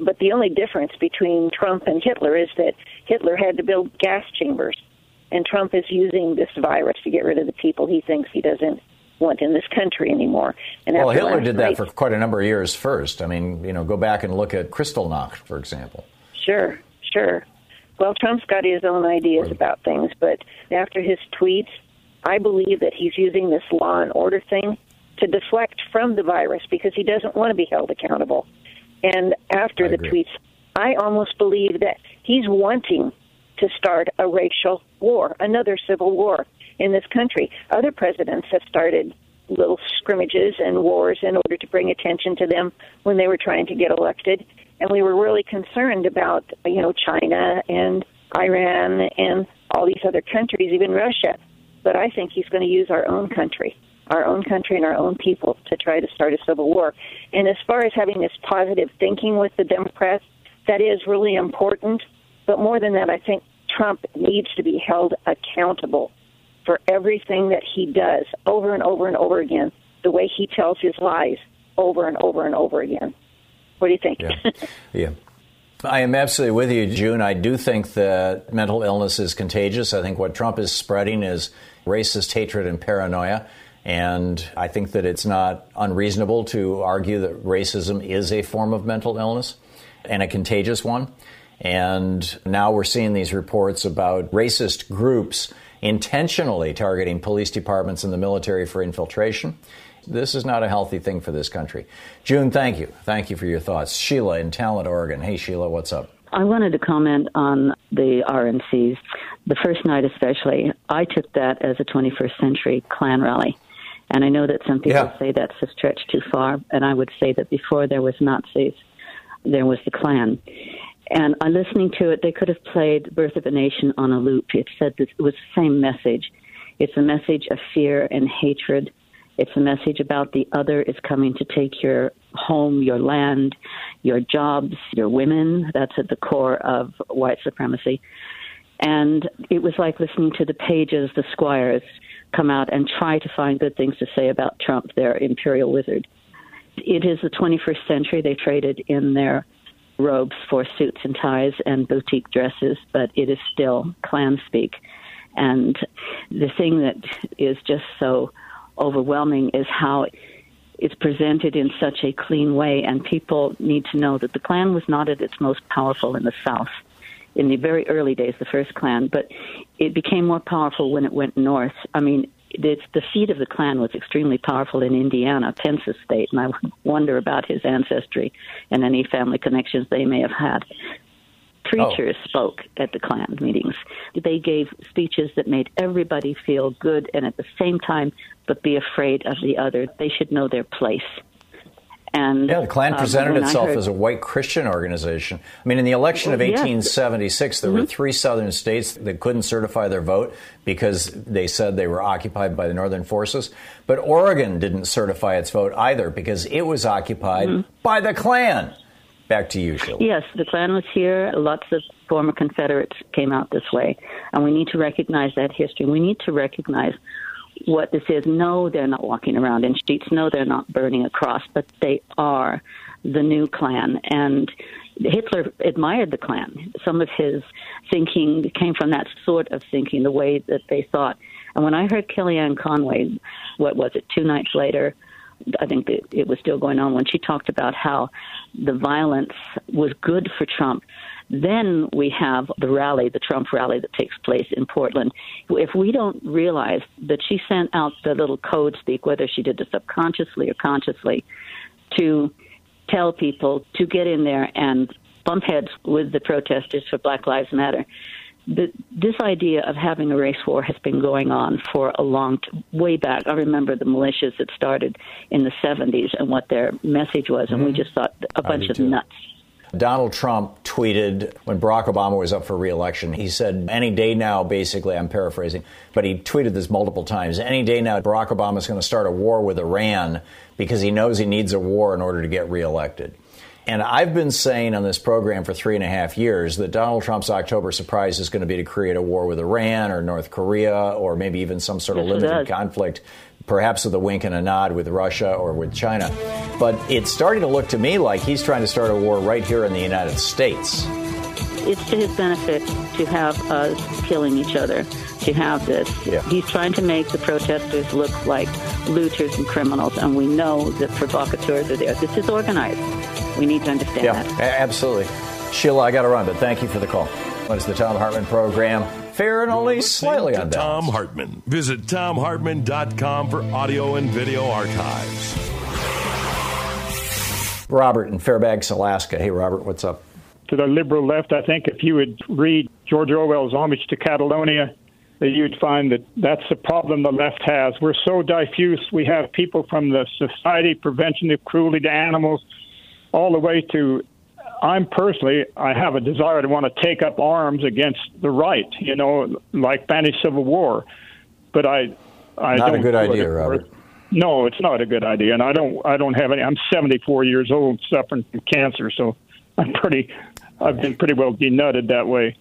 But the only difference between Trump and Hitler is that Hitler had to build gas chambers, and Trump is using this virus to get rid of the people he thinks he doesn't want in this country anymore. And well, Hitler did that for quite a number of years first. I mean, you know, go back and look at Kristallnacht, for example. Sure, sure. Well, Trump's got his own ideas right. about things, but after his tweets, I believe that he's using this law and order thing to deflect from the virus because he doesn't want to be held accountable. And after I the agree. tweets, I almost believe that he's wanting to start a racial war, another civil war in this country. Other presidents have started little scrimmages and wars in order to bring attention to them when they were trying to get elected and we were really concerned about you know China and Iran and all these other countries, even Russia. But I think he's going to use our own country, our own country and our own people to try to start a civil war. And as far as having this positive thinking with the Democrats, that is really important. But more than that, I think Trump needs to be held accountable for everything that he does over and over and over again, the way he tells his lies over and over and over again. What do you think? Yeah. yeah. I am absolutely with you, June. I do think that mental illness is contagious. I think what Trump is spreading is racist hatred and paranoia. And I think that it's not unreasonable to argue that racism is a form of mental illness and a contagious one. And now we're seeing these reports about racist groups intentionally targeting police departments and the military for infiltration. This is not a healthy thing for this country. June, thank you. Thank you for your thoughts. Sheila in Talent, Oregon. Hey, Sheila, what's up? I wanted to comment on the RNCs. The first night, especially, I took that as a 21st century Klan rally. And I know that some people yeah. say that's a stretch too far. And I would say that before there was Nazis, there was the Klan. And I'm listening to it, they could have played Birth of a Nation on a loop. It said this, it was the same message. It's a message of fear and hatred it's a message about the other is coming to take your home, your land, your jobs, your women. That's at the core of white supremacy. And it was like listening to the pages, the squires come out and try to find good things to say about Trump, their imperial wizard. It is the 21st century. They traded in their robes for suits and ties and boutique dresses, but it is still Klan speak. And the thing that is just so overwhelming is how it's presented in such a clean way, and people need to know that the Klan was not at its most powerful in the South in the very early days, the first Klan, but it became more powerful when it went north. I mean, it's, the seat of the Klan was extremely powerful in Indiana, Pence's state, and I wonder about his ancestry and any family connections they may have had. Preachers oh. spoke at the Klan meetings. They gave speeches that made everybody feel good and at the same time, but be afraid of the other. They should know their place. And yeah, the Klan um, presented um, itself heard, as a white Christian organization. I mean, in the election of 1876, yes. there mm-hmm. were three southern states that couldn't certify their vote because they said they were occupied by the northern forces. But Oregon didn't certify its vote either because it was occupied mm-hmm. by the Klan. Back to you, Sheila. Yes, the Klan was here. Lots of former Confederates came out this way. And we need to recognize that history. We need to recognize what this is. No, they're not walking around in sheets. No, they're not burning a cross, but they are the new Klan. And Hitler admired the Klan. Some of his thinking came from that sort of thinking, the way that they thought. And when I heard Kellyanne Conway, what was it, two nights later, I think that it was still going on when she talked about how the violence was good for Trump. Then we have the rally, the Trump rally that takes place in Portland. If we don't realize that she sent out the little code speak, whether she did it subconsciously or consciously, to tell people to get in there and bump heads with the protesters for Black Lives Matter. The, this idea of having a race war has been going on for a long t- way back. I remember the militias that started in the 70s and what their message was, and mm-hmm. we just thought a bunch of too. nuts. Donald Trump tweeted when Barack Obama was up for reelection. He said, Any day now, basically, I'm paraphrasing, but he tweeted this multiple times. Any day now, Barack Obama is going to start a war with Iran because he knows he needs a war in order to get reelected. And I've been saying on this program for three and a half years that Donald Trump's October surprise is going to be to create a war with Iran or North Korea or maybe even some sort of limited conflict perhaps with a wink and a nod with Russia or with China. But it's starting to look to me like he's trying to start a war right here in the United States. It's to his benefit to have us killing each other, to have this. Yeah. He's trying to make the protesters look like looters and criminals, and we know that provocateurs are there. This is organized. We need to understand yeah, that. Absolutely. Sheila, I got to run, but thank you for the call. What is the Thom Hartmann program? fair and only slightly on Thom Hartmann. Visit thomhartmann.com for audio and video archives. Robert in Fairbanks, Alaska. Hey, Robert, what's up? To the liberal left, I think if you would read George Orwell's Homage to Catalonia, that you'd find that that's the problem the left has. We're so diffuse. We have people from the Society Prevention of Cruelty to Animals all the way to I'm personally, I have a desire to want to take up arms against the right, you know, like Spanish Civil War. But I, I not don't a good idea, it. Robert. No, it's not a good idea, and I don't, I don't have any. I'm 74 years old, suffering from cancer, so I'm pretty, I've been pretty well denuded that way.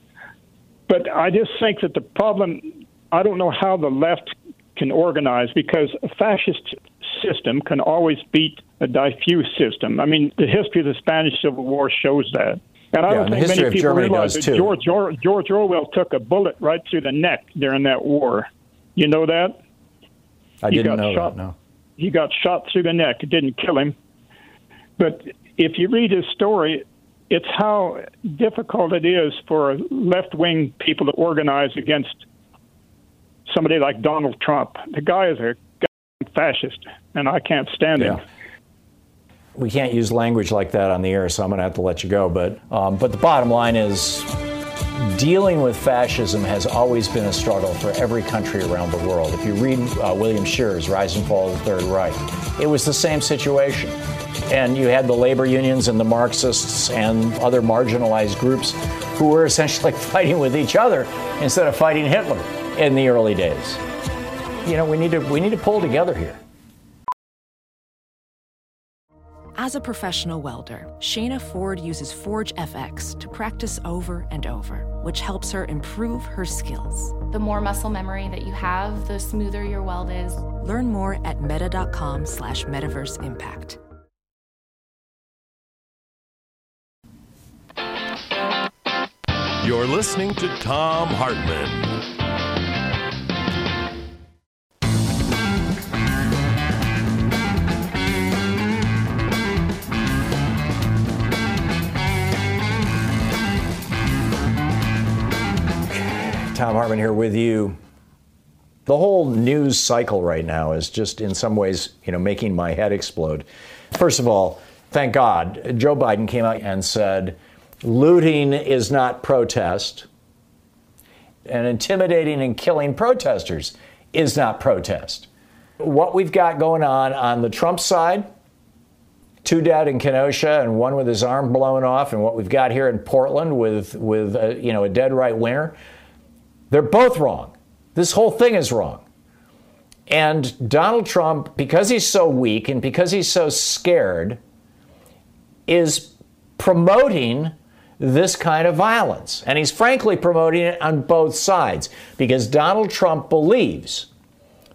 But I just think that the problem, I don't know how the left can organize because a fascist system can always beat a diffuse system. I mean, the history of the Spanish Civil War shows that. And I yeah, don't think many people realize that George, George Orwell took a bullet right through the neck during that war. You know that? I he didn't know shot, that. No. He got shot through the neck. It didn't kill him. But if you read his story, it's how difficult it is for left wing people to organize against somebody like Donald Trump. The guy is a fascist, and I can't stand yeah. him. We can't use language like that on the air, so I'm going to have to let you go. But, um, but the bottom line is dealing with fascism has always been a struggle for every country around the world. If you read uh, William Shirer's Rise and Fall of the Third Reich, it was the same situation. And you had the labor unions and the Marxists and other marginalized groups who were essentially fighting with each other instead of fighting Hitler in the early days you know, we need to we need to pull together here. As a professional welder, Shayna Ford uses ForgeFX to practice over and over, which helps her improve her skills. The more muscle memory that you have, the smoother your weld is. Learn more at meta.com slash metaverse impact. You're listening to Thom Hartmann. Thom Hartmann here with you. The whole news cycle right now is just in some ways, you know, making my head explode. First of all, thank God, Joe Biden came out and said looting is not protest, and intimidating and killing protesters is not protest. What we've got going on on the Trump side, two dead in Kenosha and one with his arm blown off, and what we've got here in Portland with with a, you know a dead right winger, they're both wrong. This whole thing is wrong. And Donald Trump, because he's so weak and because he's so scared, is promoting this kind of violence. And he's frankly promoting it on both sides because Donald Trump believes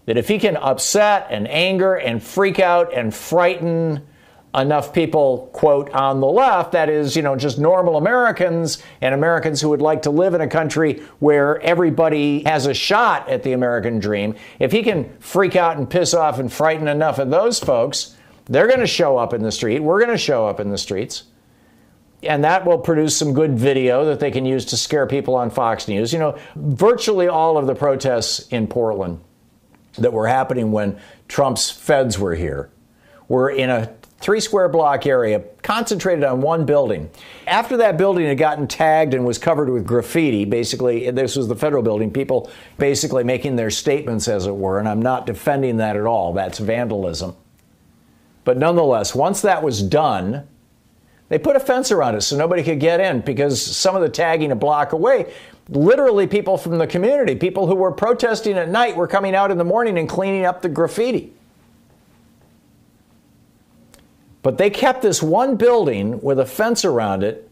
that if he can upset and anger and freak out and frighten enough people, quote, on the left, that is, you know, just normal Americans and Americans who would like to live in a country where everybody has a shot at the American dream, if he can freak out and piss off and frighten enough of those folks, they're going to show up in the street. We're going to show up in the streets. And that will produce some good video that they can use to scare people on Fox News. You know, virtually all of the protests in Portland that were happening when Trump's feds were here were in a three square block area concentrated on one building. After that building had gotten tagged and was covered with graffiti, basically, this was the federal building, people basically making their statements, as it were, and I'm not defending that at all. That's vandalism. But nonetheless, once that was done, they put a fence around it so nobody could get in because some of the tagging a block away, literally people from the community, people who were protesting at night, were coming out in the morning and cleaning up the graffiti. But they kept this one building with a fence around it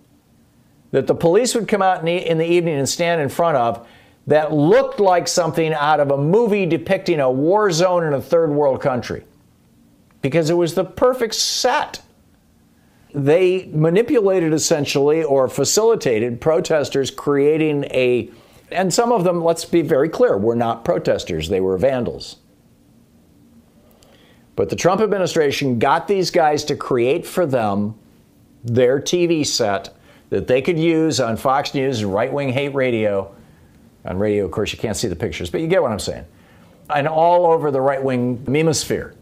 that the police would come out in the, evening and stand in front of that looked like something out of a movie depicting a war zone in a third world country because it was the perfect set. They manipulated essentially or facilitated protesters creating a, and some of them, let's be very clear, were not protesters, they were vandals. But the Trump administration got these guys to create for them their TV set that they could use on Fox News and right wing hate radio. On radio, of course, you can't see the pictures, but you get what I'm saying. And all over the right wing memosphere.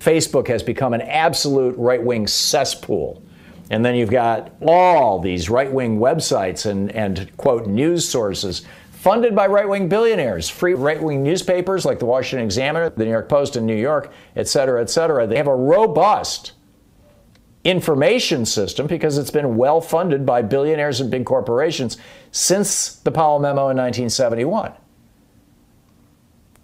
Facebook has become an absolute right wing cesspool. And then you've got all these right wing websites and, and, quote, news sources funded by right wing billionaires, free right wing newspapers like the Washington Examiner, the New York Post in New York, et cetera, et cetera. They have a robust information system because it's been well funded by billionaires and big corporations since the Powell Memo in 1971.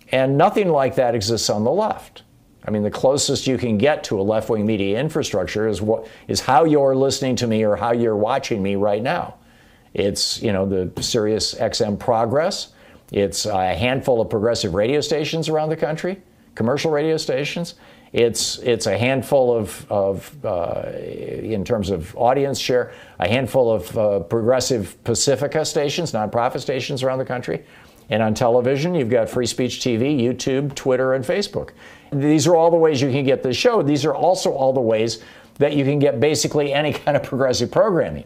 And nothing like that exists on the left. I mean, the closest you can get to a left wing media infrastructure is, what, is how you're listening to me or how you're watching me right now. It's, you know, the Sirius XM Progress. It's a handful of progressive radio stations around the country, commercial radio stations. It's, it's a handful of, of uh, in terms of audience share, a handful of uh, progressive Pacifica stations, nonprofit stations around the country. And on television, you've got Free Speech TV, YouTube, Twitter, and Facebook. These are all the ways you can get this show. These are also all the ways that you can get basically any kind of progressive programming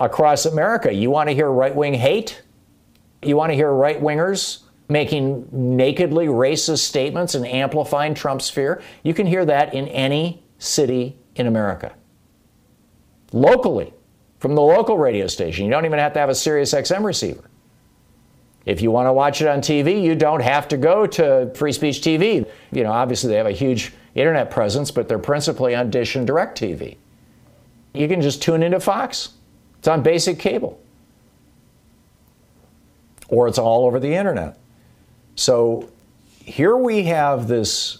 across America. You want to hear right wing hate? You want to hear right wingers making nakedly racist statements and amplifying Trump's fear? You can hear that in any city in America. Locally, from the local radio station. You don't even have to have a Sirius XM receiver. If you want to watch it on TV, you don't have to go to Free Speech TV. You know, obviously they have a huge internet presence, but they're principally on Dish and DirecTV. You can just tune into Fox. It's on basic cable. Or it's all over the internet. So here we have this,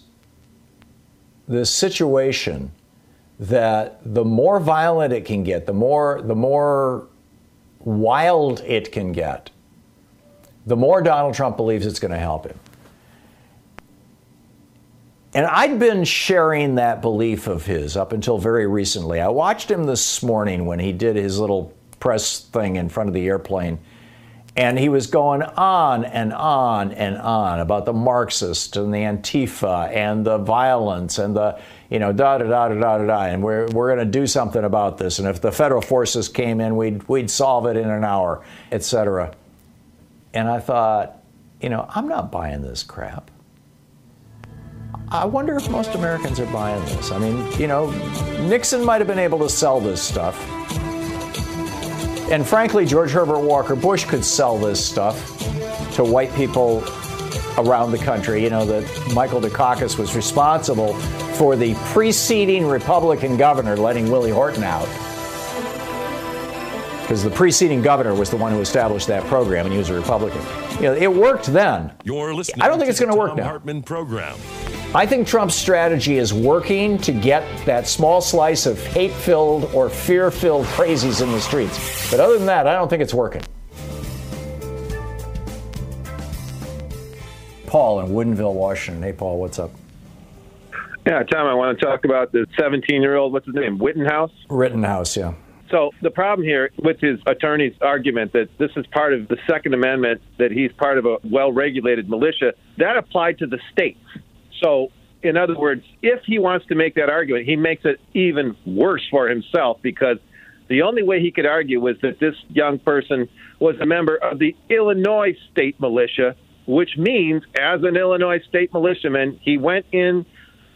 this situation that the more violent it can get, the more, the more wild it can get, the more Donald Trump believes it's going to help him. And I'd been sharing that belief of his up until very recently. I watched him this morning when he did his little press thing in front of the airplane. And he was going on and on and on about the Marxists and the Antifa and the violence and the, you know, da da da da da da da. And we're, we're going to do something about this. And if the federal forces came in, we'd, we'd solve it in an hour, et cetera. And I thought, you know, I'm not buying this crap. I wonder if most Americans are buying this. I mean, you know, Nixon might have been able to sell this stuff. And frankly, George Herbert Walker Bush could sell this stuff to white people around the country. You know, that Michael Dukakis was responsible for the preceding Republican governor letting Willie Horton out. Because the preceding governor was the one who established that program, and he was a Republican. You know, it worked then. You're listening I don't think it's going to work now. Hartmann program. I think Trump's strategy is working to get that small slice of hate filled or fear filled crazies in the streets. But other than that, I don't think it's working. Paul in Woodinville, Washington. Hey, Paul, what's up? Yeah, Thom, I want to talk about the 17 year old, what's his name, Wittenhouse? Rittenhouse, yeah. So the problem here with his attorney's argument that this is part of the Second Amendment, that he's part of a well regulated militia, that applied to the states. So, in other words, if he wants to make that argument, he makes it even worse for himself because the only way he could argue was that this young person was a member of the Illinois state militia, which means, as an Illinois state militiaman, he went in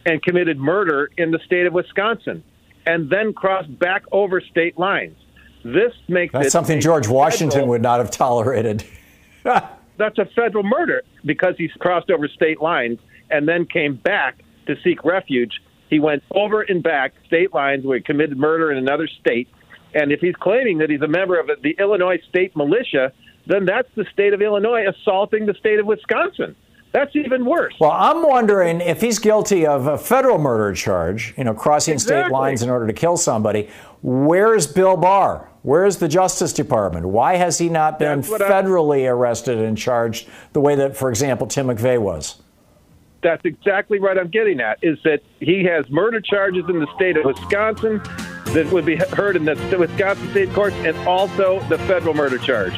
and committed murder in the state of Wisconsin and then crossed back over state lines. This makes That's something George Washington federal- would not have tolerated. that's a federal murder because he's crossed over state lines and then came back to seek refuge. He went over and back state lines where he committed murder in another state. And if he's claiming that he's a member of the Illinois state militia, then that's the state of Illinois assaulting the state of Wisconsin. That's even worse. Well, I'm wondering if he's guilty of a federal murder charge, you know, crossing state lines in order to kill somebody. Where's Bill Barr? Where's the Justice Department? Why has he not been what I- federally arrested and charged the way that, for example, Tim McVeigh was? That's exactly what I'm getting at. Is that he has murder charges in the state of Wisconsin that would be heard in the Wisconsin state courts, and also the federal murder charge.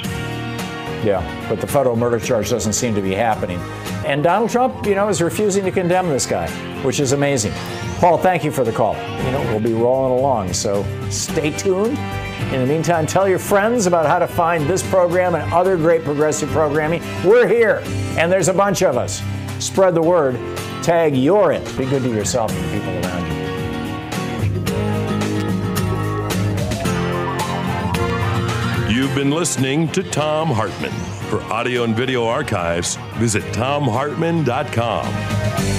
Yeah, but the federal murder charge doesn't seem to be happening. And Donald Trump, you know, is refusing to condemn this guy, which is amazing. Paul, thank you for the call. You know, we'll be rolling along, so stay tuned. In the meantime, tell your friends about how to find this program and other great progressive programming. We're here, and there's a bunch of us. Spread the word. Tag you're it. Be good to yourself and the people around you. You've been listening to Thom Hartmann. For audio and video archives, visit thomhartmann.com.